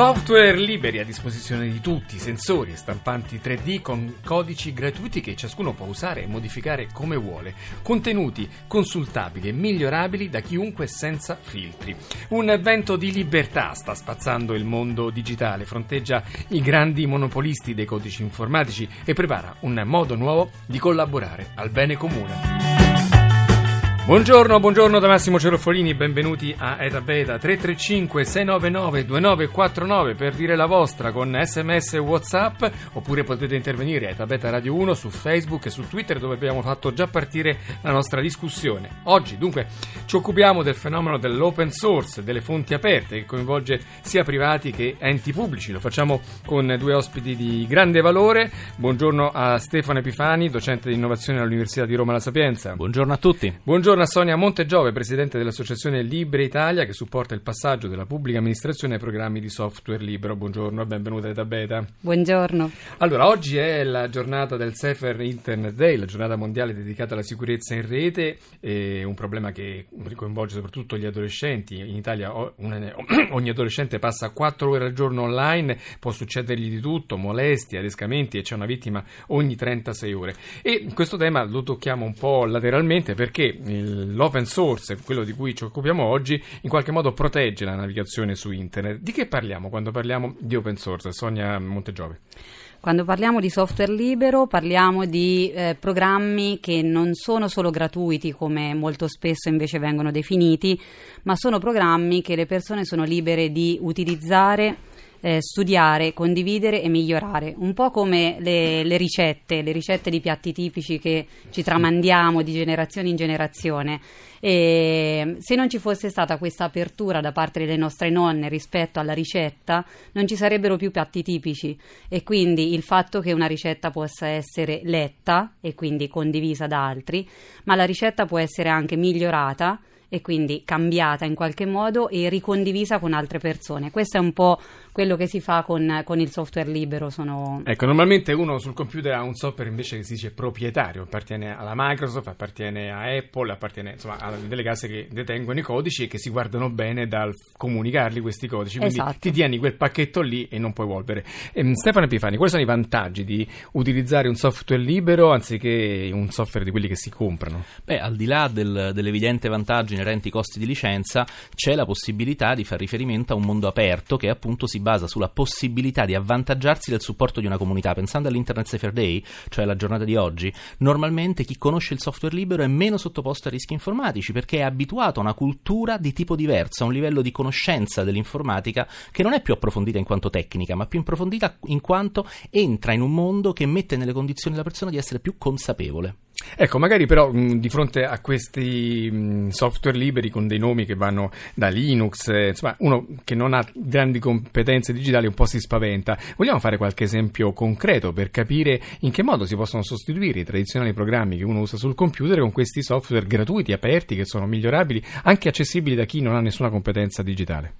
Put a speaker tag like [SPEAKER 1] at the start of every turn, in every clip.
[SPEAKER 1] Software liberi a disposizione di tutti, sensori e stampanti 3D con codici gratuiti che ciascuno può usare e modificare come vuole, contenuti consultabili e migliorabili da chiunque senza filtri. Un vento di libertà sta spazzando il mondo digitale, fronteggia i grandi monopolisti dei codici informatici e prepara un modo nuovo di collaborare al bene comune. Buongiorno, buongiorno da Massimo Cerofolini, benvenuti a Eta Beta 335 699 2949 per dire la vostra con sms e whatsapp oppure potete intervenire a Eta Beta Radio 1 su Facebook e su Twitter dove abbiamo fatto già partire la nostra discussione. Oggi dunque ci occupiamo del fenomeno dell'open source, delle fonti aperte che coinvolge sia privati che enti pubblici. Lo facciamo con due ospiti di grande valore. Buongiorno a Stefano Epifani, docente di innovazione all'Università di Roma La Sapienza.
[SPEAKER 2] Buongiorno a tutti.
[SPEAKER 1] Buongiorno a Sonia Montegiove, presidente dell'associazione Libre Italia, che supporta il passaggio della pubblica amministrazione ai programmi di software libero. Buongiorno e benvenuta da Beta.
[SPEAKER 3] Buongiorno.
[SPEAKER 1] Allora, oggi è la giornata del Safer Internet Day, la giornata mondiale dedicata alla sicurezza in rete, un problema che coinvolge soprattutto gli adolescenti. In Italia ogni adolescente passa 4 ore al giorno online, può succedergli di tutto, molestie, adescamenti e c'è una vittima ogni 36 ore. E questo tema lo tocchiamo un po' lateralmente perché l'open source, quello di cui ci occupiamo oggi, in qualche modo protegge la navigazione su internet. Di che parliamo quando parliamo di open source? Sonia Montegiove.
[SPEAKER 3] Quando parliamo di software libero parliamo di eh, programmi che non sono solo gratuiti come molto spesso invece vengono definiti, ma sono programmi che le persone sono libere di utilizzare eh, studiare, condividere e migliorare, un po' come le, le, ricette, le ricette di piatti tipici che ci tramandiamo di generazione in generazione. E se non ci fosse stata questa apertura da parte delle nostre nonne rispetto alla ricetta, non ci sarebbero più piatti tipici e quindi il fatto che una ricetta possa essere letta e quindi condivisa da altri, ma la ricetta può essere anche migliorata e quindi cambiata in qualche modo e ricondivisa con altre persone. Questo è un po' quello che si fa con, con, il software libero. Sono...
[SPEAKER 1] Ecco, normalmente uno sul computer ha un software invece che si dice proprietario, appartiene alla Microsoft, appartiene a Apple, appartiene insomma a delle case che detengono i codici e che si guardano bene dal comunicarli questi codici. Quindi esatto. ti tieni quel pacchetto lì e non puoi evolvere. Ehm, Stefano Epifani, quali sono i vantaggi di utilizzare un software libero anziché un software di quelli che si comprano?
[SPEAKER 2] Beh, al di là del, dell'evidente vantaggio inerenti costi di licenza, c'è la possibilità di far riferimento a un mondo aperto che appunto si basa sulla possibilità di avvantaggiarsi del supporto di una comunità. Pensando all'Internet Safer Day, cioè alla giornata di oggi, normalmente chi conosce il software libero è meno sottoposto a rischi informatici perché è abituato a una cultura di tipo diverso, a un livello di conoscenza dell'informatica che non è più approfondita in quanto tecnica, ma più approfondita in quanto entra in un mondo che mette nelle condizioni la persona di essere più consapevole.
[SPEAKER 1] Ecco, magari però mh, di fronte a questi mh, software liberi con dei nomi che vanno da Linux, eh, insomma, uno che non ha grandi competenze digitali un po' si spaventa. Vogliamo fare qualche esempio concreto per capire in che modo si possono sostituire i tradizionali programmi che uno usa sul computer con questi software gratuiti, aperti, che sono migliorabili, anche accessibili da chi non ha nessuna competenza digitale?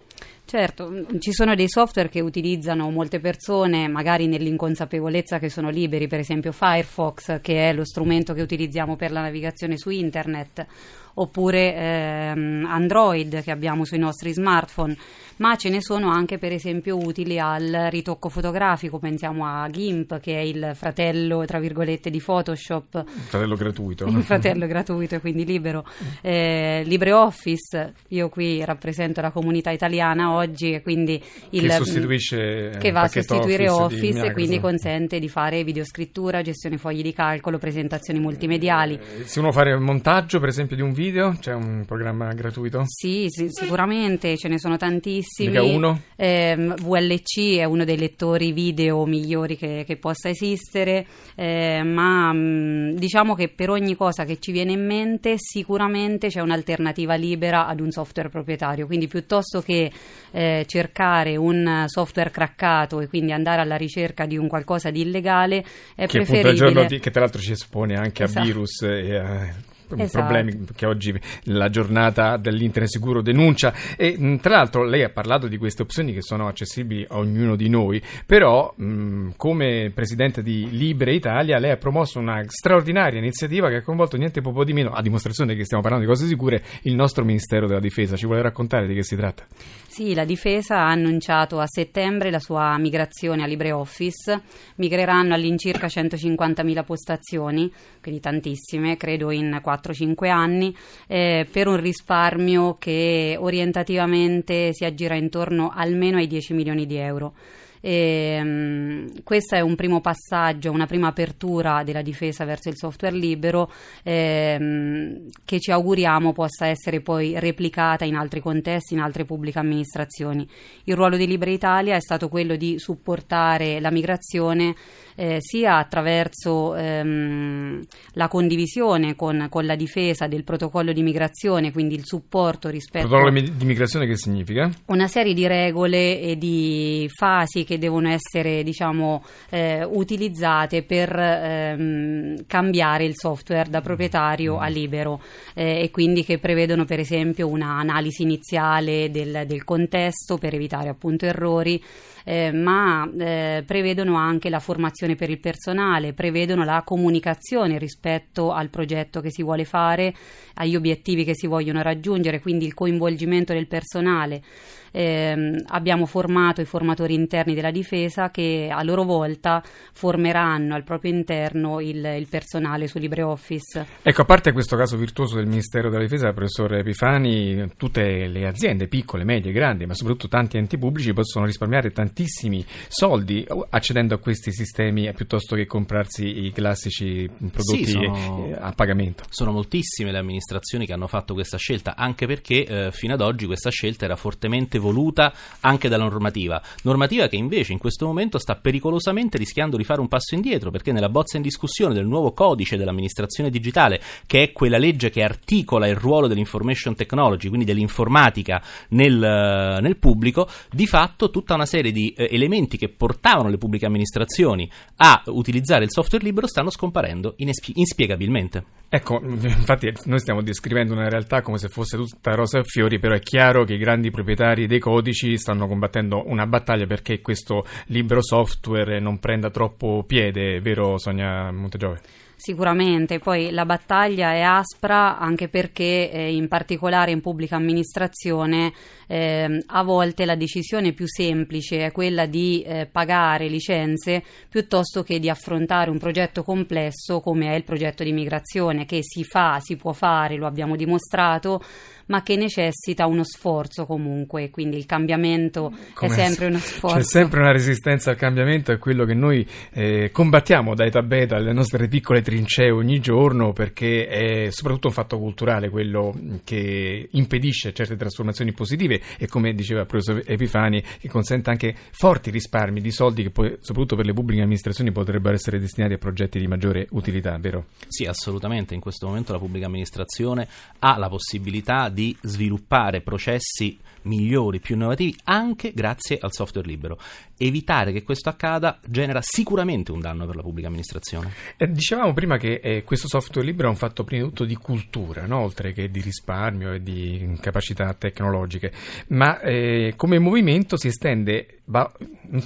[SPEAKER 3] Certo, mm, ci sono dei software che utilizzano molte persone, magari nell'inconsapevolezza che sono liberi, per esempio Firefox, che è lo strumento che utilizziamo per la navigazione su internet, oppure ehm, Android che abbiamo sui nostri smartphone, ma ce ne sono anche per esempio utili al ritocco fotografico, pensiamo a GIMP che è il fratello tra virgolette di Photoshop.
[SPEAKER 1] Il fratello gratuito.
[SPEAKER 3] Il fratello gratuito e quindi libero. Eh, LibreOffice, io qui rappresento la comunità italiana oggi e quindi
[SPEAKER 1] il, che sostituisce
[SPEAKER 3] che va a sostituire Office, Office e quindi consente di fare videoscrittura, gestione fogli di calcolo, presentazioni multimediali.
[SPEAKER 1] Eh, se uno fare montaggio per esempio di un video, c'è un programma gratuito?
[SPEAKER 3] Sì, sì sicuramente, ce ne sono tantissimi.
[SPEAKER 1] Mica uno?
[SPEAKER 3] Eh, VLC è uno dei lettori video migliori che, che possa esistere, eh, ma mh, mm, diciamo che per ogni cosa che ci viene in mente sicuramente c'è un'alternativa libera ad un software proprietario, quindi piuttosto che eh, cercare un software craccato e quindi andare alla ricerca di un qualcosa di illegale è
[SPEAKER 1] che
[SPEAKER 3] preferibile...
[SPEAKER 1] Di, che tra l'altro ci espone anche esatto. a virus e a
[SPEAKER 3] Esatto.
[SPEAKER 1] problemi che oggi la giornata dell'internet sicuro denuncia. E tra l'altro lei ha parlato di queste opzioni che sono accessibili a ognuno di noi, però mh, come presidente di Libre Italia lei ha promosso una straordinaria iniziativa che ha coinvolto niente poco di meno, a dimostrazione che stiamo parlando di cose sicure, il nostro Ministero della Difesa. Ci vuole raccontare di che si tratta?
[SPEAKER 3] Sì, la Difesa ha annunciato a settembre la sua migrazione a LibreOffice. Migreranno all'incirca 150.000 postazioni, quindi tantissime, credo in 4-5 anni, eh, per un risparmio che orientativamente si aggira intorno almeno ai 10 milioni di euro. E, um, questo è un primo passaggio, una prima apertura della difesa verso il software libero ehm, che ci auguriamo possa essere poi replicata in altri contesti, in altre pubbliche amministrazioni. Il ruolo di Libre Italia è stato quello di supportare la migrazione eh, sia attraverso ehm, la condivisione con, con, la difesa del protocollo di migrazione, quindi il supporto rispetto
[SPEAKER 1] protocollo di migrazione che significa?
[SPEAKER 3] Una serie di regole e di fasi che devono essere diciamo, eh, utilizzate per ehm, cambiare il software da proprietario a libero eh, e quindi che prevedono per esempio un'analisi iniziale del, del contesto per evitare appunto errori eh, ma eh, prevedono anche la formazione per il personale, prevedono la comunicazione rispetto al progetto che si vuole fare, agli obiettivi che si vogliono raggiungere, quindi il coinvolgimento del personale. Eh, abbiamo formato i formatori interni della difesa che a loro volta formeranno al proprio interno il, il personale su LibreOffice.
[SPEAKER 1] Ecco, a parte questo caso virtuoso del Ministero della Difesa, professor Epifani, tutte le aziende, piccole, medie, grandi, ma soprattutto tanti enti pubblici possono risparmiare tantissimi soldi accedendo a questi sistemi piuttosto che comprarsi i classici prodotti sì, sono, eh, a pagamento.
[SPEAKER 2] Sono moltissime le amministrazioni che hanno fatto questa scelta, anche perché eh, fino ad oggi questa scelta era fortemente voluta anche dalla normativa, normativa che invece in questo momento sta pericolosamente rischiando di fare un passo indietro perché nella bozza in discussione del nuovo codice dell'amministrazione digitale, che è quella legge che articola il ruolo dell'information technology, quindi dell'informatica nel, nel pubblico, di fatto tutta una serie di eh, elementi che portavano le pubbliche amministrazioni a utilizzare il software libero stanno scomparendo inespi- inspiegabilmente.
[SPEAKER 1] Ecco, infatti noi stiamo descrivendo una realtà come se fosse tutta rosa e fiori, però è chiaro che i grandi proprietari dei codici stanno combattendo una battaglia perché questo libero software non prenda troppo piede, vero Sonia Montegiove?
[SPEAKER 3] Sicuramente, poi la battaglia è aspra anche perché eh, in particolare in pubblica amministrazione eh, a volte la decisione più semplice è quella di eh, pagare licenze piuttosto che di affrontare un progetto complesso come è il progetto di migrazione che si fa, si può fare, lo abbiamo dimostrato, ma che necessita uno sforzo comunque, quindi il cambiamento Come è sempre uno sforzo.
[SPEAKER 1] C'è sempre una resistenza al cambiamento, è quello che noi eh, combattiamo da età beta alle nostre piccole trincee ogni giorno perché è soprattutto un fatto culturale quello che impedisce certe trasformazioni positive e come diceva il professor Epifani che consente anche forti risparmi di soldi che poi soprattutto per le pubbliche amministrazioni potrebbero essere destinati a progetti di maggiore utilità, vero?
[SPEAKER 2] Sì, assolutamente, in questo momento la pubblica amministrazione ha la possibilità di di sviluppare processi migliori, più innovativi, anche grazie al software libero. Evitare che questo accada genera sicuramente un danno per la pubblica amministrazione.
[SPEAKER 1] Eh, dicevamo prima che eh, questo software libero è un fatto prima di tutto di cultura, no? oltre che di risparmio e di capacità tecnologiche, ma eh, come movimento si estende, va,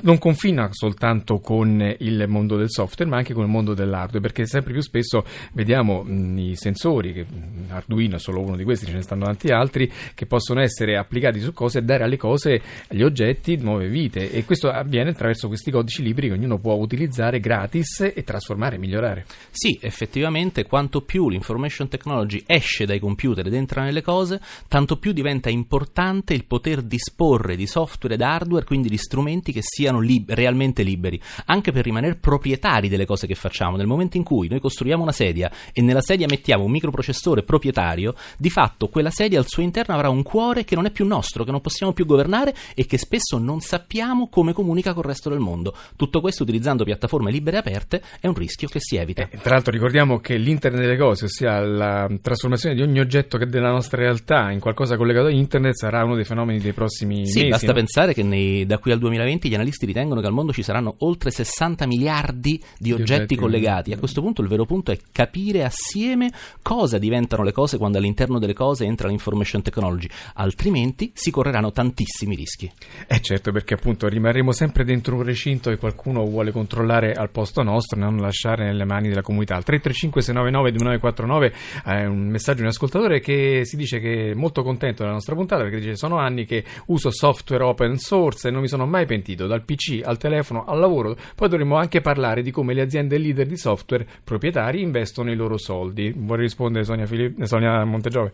[SPEAKER 1] non confina soltanto con il mondo del software, ma anche con il mondo dell'hardware, perché sempre più spesso vediamo mh, i sensori, che, Arduino è solo uno di questi, ce ne stanno tanti altri, che possono essere applicati su cose e dare alle cose, agli oggetti, nuove vite. E questo avviene attraverso questi codici libri che ognuno può utilizzare gratis e trasformare migliorare.
[SPEAKER 2] Sì, effettivamente, quanto più l'information technology esce dai computer ed entra nelle cose, tanto più diventa importante il poter disporre di software ed hardware, quindi di strumenti che siano lib- realmente liberi, anche per rimanere proprietari delle cose che facciamo. Nel momento in cui noi costruiamo una sedia e nella sedia mettiamo un microprocessore proprietario, di fatto quella sedia al suo interno avrà un cuore che non è più nostro, che non possiamo più governare e che spesso non sappiamo come comunica col resto del mondo. Tutto questo utilizzando piattaforme libere e aperte è un rischio che si evita.
[SPEAKER 1] Eh, tra l'altro ricordiamo che l'internet delle cose, ossia la trasformazione di ogni oggetto che della nostra realtà in qualcosa collegato a internet sarà uno dei fenomeni dei prossimi
[SPEAKER 2] sì,
[SPEAKER 1] mesi.
[SPEAKER 2] Basta
[SPEAKER 1] no?
[SPEAKER 2] pensare che nei, da qui al 2020 gli analisti ritengono che al mondo ci saranno oltre 60 miliardi di oggetti,
[SPEAKER 1] oggetti,
[SPEAKER 2] collegati. A questo punto il vero punto è capire assieme cosa diventano le cose quando all'interno delle cose entra l'information technology, altrimenti si correranno tantissimi rischi.
[SPEAKER 1] Eh certo, perché appunto rimarremo sempre dentro un recinto e qualcuno vuole controllare al posto nostro, non lasciare nelle mani della comunità. Al 335 699 2949 è un messaggio di un ascoltatore che si dice che è molto contento della nostra puntata perché dice sono anni che uso software open source e non mi sono mai pentito dal PC al telefono al lavoro. Poi dovremmo anche parlare di come le aziende leader di software proprietari investono i loro soldi. Vuole rispondere Sonia, Filipp- Sonia Montegiove?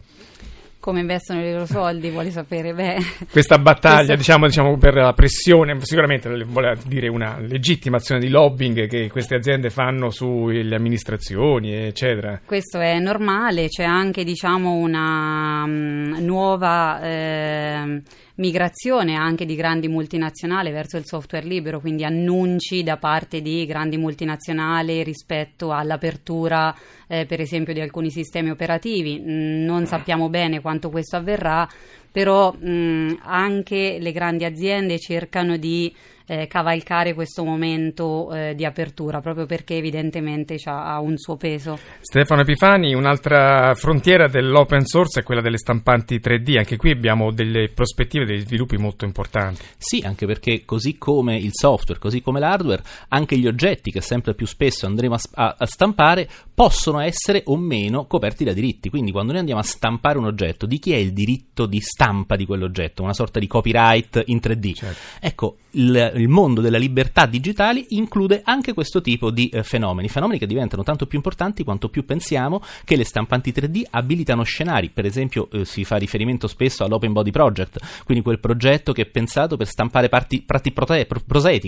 [SPEAKER 3] Come investono i loro soldi, vuole sapere? Beh,
[SPEAKER 1] Questa battaglia,
[SPEAKER 3] Questo-
[SPEAKER 1] diciamo, diciamo, per la pressione, sicuramente vuole dire una legittima azione di lobbying che queste aziende fanno sulle amministrazioni, eccetera.
[SPEAKER 3] Questo è normale, c'è anche diciamo, una mm, nuova ehm, migrazione anche di grandi multinazionali verso il software libero, quindi annunci da parte di grandi multinazionali rispetto all'apertura eh, per esempio di alcuni sistemi operativi. Mm, Non sappiamo bene quanto questo avverrà, però mm, anche le grandi aziende cercano di eh, cavalcare questo momento eh, di apertura, proprio perché evidentemente c'ha- ha un suo peso.
[SPEAKER 1] Stefano Epifani, un'altra frontiera dell'open source è quella delle stampanti 3D. Anche qui abbiamo delle prospettive, degli sviluppi molto importanti.
[SPEAKER 2] Sì, anche perché così come il software, così come l'hardware, anche gli oggetti che sempre più spesso andremo a- a stampare possono essere o meno coperti da diritti. Quindi quando noi andiamo a stampare un oggetto, di chi è il diritto di stampa di quell'oggetto? Una sorta di copyright in 3D.
[SPEAKER 1] Certo.
[SPEAKER 2] Ecco, il, il mondo della libertà digitali include anche questo tipo di eh, fenomeni, fenomeni che diventano tanto più importanti quanto più pensiamo che le stampanti 3D abilitano scenari, per esempio eh, si fa riferimento spesso all'Open Body Project, quindi quel progetto che è pensato per stampare parti, parti prote- pro-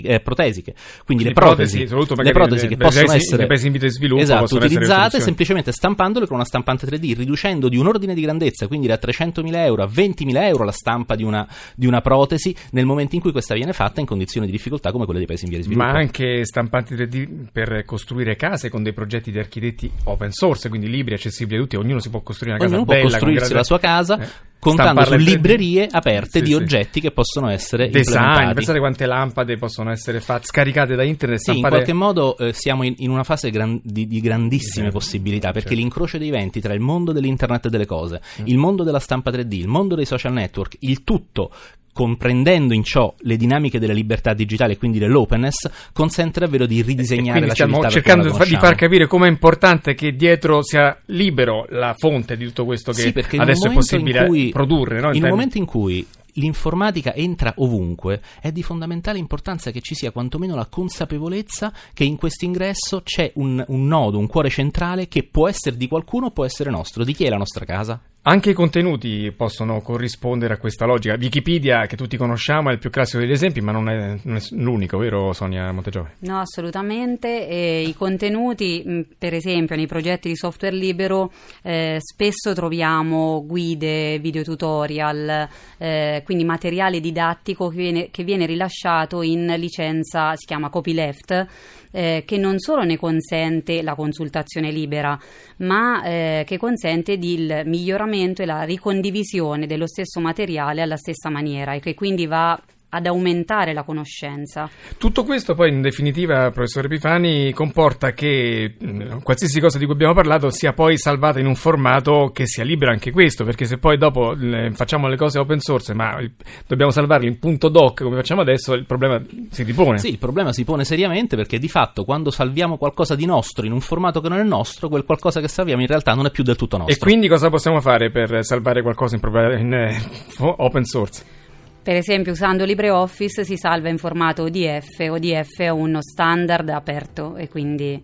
[SPEAKER 2] eh, protesiche, quindi,
[SPEAKER 1] Quindi
[SPEAKER 2] le protesi,
[SPEAKER 1] protesi,
[SPEAKER 2] le protesi
[SPEAKER 1] nei-
[SPEAKER 2] che
[SPEAKER 1] nei
[SPEAKER 2] possono
[SPEAKER 1] paesi-
[SPEAKER 2] essere
[SPEAKER 1] in di sviluppo
[SPEAKER 2] esatto, utilizzate semplicemente stampandole con una stampante 3D, riducendo di un ordine di grandezza, quindi da 300.000 euro a 20.000 euro la stampa di una, di una protesi nel momento in cui questa viene fatta in condizioni di difficoltà come quelle dei paesi in via di sviluppo.
[SPEAKER 1] Ma anche stampanti 3D per costruire case con dei progetti di architetti open source, quindi libri, accessibili a tutti. Ognuno si può costruire una casa
[SPEAKER 2] Ognuno può costruirsi la sua casa
[SPEAKER 1] Eh,
[SPEAKER 2] contando su
[SPEAKER 1] stamparla in 3D.
[SPEAKER 2] librerie aperte
[SPEAKER 1] Sì,
[SPEAKER 2] di
[SPEAKER 1] sì.
[SPEAKER 2] oggetti che possono essere
[SPEAKER 1] Design, pensate quante lampade possono essere fatte, scaricate da internet,
[SPEAKER 2] Sì, in
[SPEAKER 1] stampate-
[SPEAKER 2] qualche modo eh, siamo in, in una fase gran- di, di grandissime
[SPEAKER 1] Eh,
[SPEAKER 2] possibilità perché
[SPEAKER 1] certo.
[SPEAKER 2] l'incrocio dei venti tra il mondo dell'internet delle cose,
[SPEAKER 1] Mm.
[SPEAKER 2] il mondo della stampa 3D, il mondo dei social network, il tutto comprendendo in ciò le dinamiche della libertà digitale e quindi dell'openness consente davvero di ridisegnare la
[SPEAKER 1] stiamo
[SPEAKER 2] civiltà per
[SPEAKER 1] cercando
[SPEAKER 2] come
[SPEAKER 1] di far capire com'è importante che dietro sia libero la fonte di tutto questo che
[SPEAKER 2] Sì, in un
[SPEAKER 1] adesso è
[SPEAKER 2] in
[SPEAKER 1] possibile
[SPEAKER 2] cui-
[SPEAKER 1] produrre. no?
[SPEAKER 2] In un
[SPEAKER 1] termini-
[SPEAKER 2] momento in cui l'informatica entra ovunque, è di fondamentale importanza che ci sia quantomeno la consapevolezza che in questo ingresso c'è un, un nodo, un cuore centrale che può essere di qualcuno, può essere nostro. Di chi è la nostra casa?
[SPEAKER 1] Anche i contenuti possono corrispondere a questa logica. Wikipedia, che tutti conosciamo, è il più classico degli esempi, ma non è, non è l'unico, vero Sonia Montegiove?
[SPEAKER 3] No, assolutamente. E I contenuti, mh, per esempio, nei progetti di software libero, eh, spesso troviamo guide, videotutorial, eh, quindi materiale didattico che viene, che viene rilasciato in licenza, si chiama copyleft, eh, che non solo ne consente la consultazione libera, ma eh, che consente il miglioramento e la ricondivisione dello stesso materiale alla stessa maniera e che quindi va ad aumentare la conoscenza.
[SPEAKER 1] Tutto questo poi in definitiva, professore Epifani, comporta che mh, qualsiasi cosa di cui abbiamo parlato sia poi salvata in un formato che sia libero anche questo, perché se poi dopo eh, facciamo le cose open source ma il- dobbiamo salvarle in punto doc come facciamo adesso, il problema si ripone.
[SPEAKER 2] Sì, il problema si pone seriamente perché di fatto quando salviamo qualcosa di nostro in un formato che non è nostro, quel qualcosa che salviamo in realtà non è più del tutto nostro.
[SPEAKER 1] E quindi cosa possiamo fare per salvare qualcosa in, in, eh, open source?
[SPEAKER 3] Per esempio, usando LibreOffice si salva in formato ODF. ODF è uno standard aperto e quindi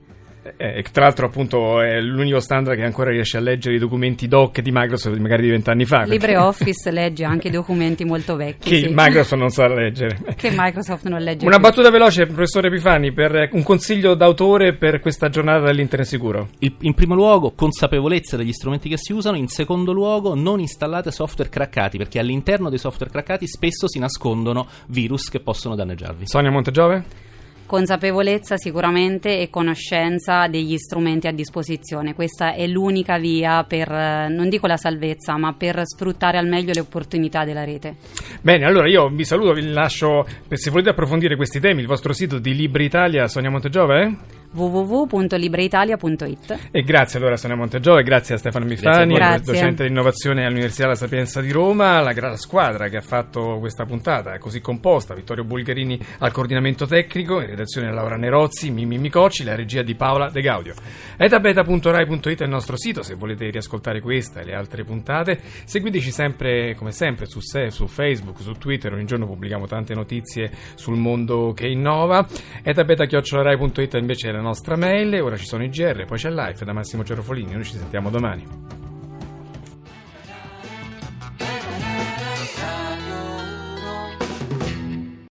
[SPEAKER 1] Eh, tra l'altro appunto è l'unico standard che ancora riesce a leggere i documenti doc di Microsoft magari di vent'anni fa. perché-
[SPEAKER 3] LibreOffice legge anche documenti molto vecchi.
[SPEAKER 1] che
[SPEAKER 3] sì.
[SPEAKER 1] Microsoft non sa leggere.
[SPEAKER 3] Che Microsoft non legge
[SPEAKER 1] Una
[SPEAKER 3] più.
[SPEAKER 1] battuta veloce, professore Epifani, per un consiglio d'autore per questa giornata dell'Internet sicuro.
[SPEAKER 2] Il- in primo luogo, consapevolezza degli strumenti che si usano. In secondo luogo, non installate software craccati, perché all'interno dei software craccati spesso si nascondono virus che possono danneggiarvi.
[SPEAKER 1] Sonia Montegiove?
[SPEAKER 3] Consapevolezza sicuramente e conoscenza degli strumenti a disposizione. Questa è l'unica via per, eh, non dico la salvezza, ma per sfruttare al meglio le opportunità della rete.
[SPEAKER 1] Bene, allora io vi saluto, vi lascio, se volete approfondire questi temi, il vostro sito di Libri Italia, Sonia Montegiove?
[SPEAKER 3] www.libreitalia.it
[SPEAKER 1] E grazie allora a Sonia Montegiove, grazie a Stefano Miffani,
[SPEAKER 3] Grazie.
[SPEAKER 1] docente di innovazione all'Università La Sapienza di Roma, la gran squadra che ha fatto questa puntata così composta, Vittorio Bulgarini al coordinamento tecnico, in redazione Laura Nerozzi, Mimmi Micocci, la regia di Paola De Gaudio. etabeta.rai.it è il nostro sito se volete riascoltare questa e le altre puntate. Seguiteci sempre, come sempre, su, se- su Facebook, su Twitter, ogni giorno pubblichiamo tante notizie sul mondo che innova. etabeta.rai.it invece è la nostra mail, ora ci sono i GR, poi c'è Life da Massimo Cerofolini, noi ci sentiamo domani.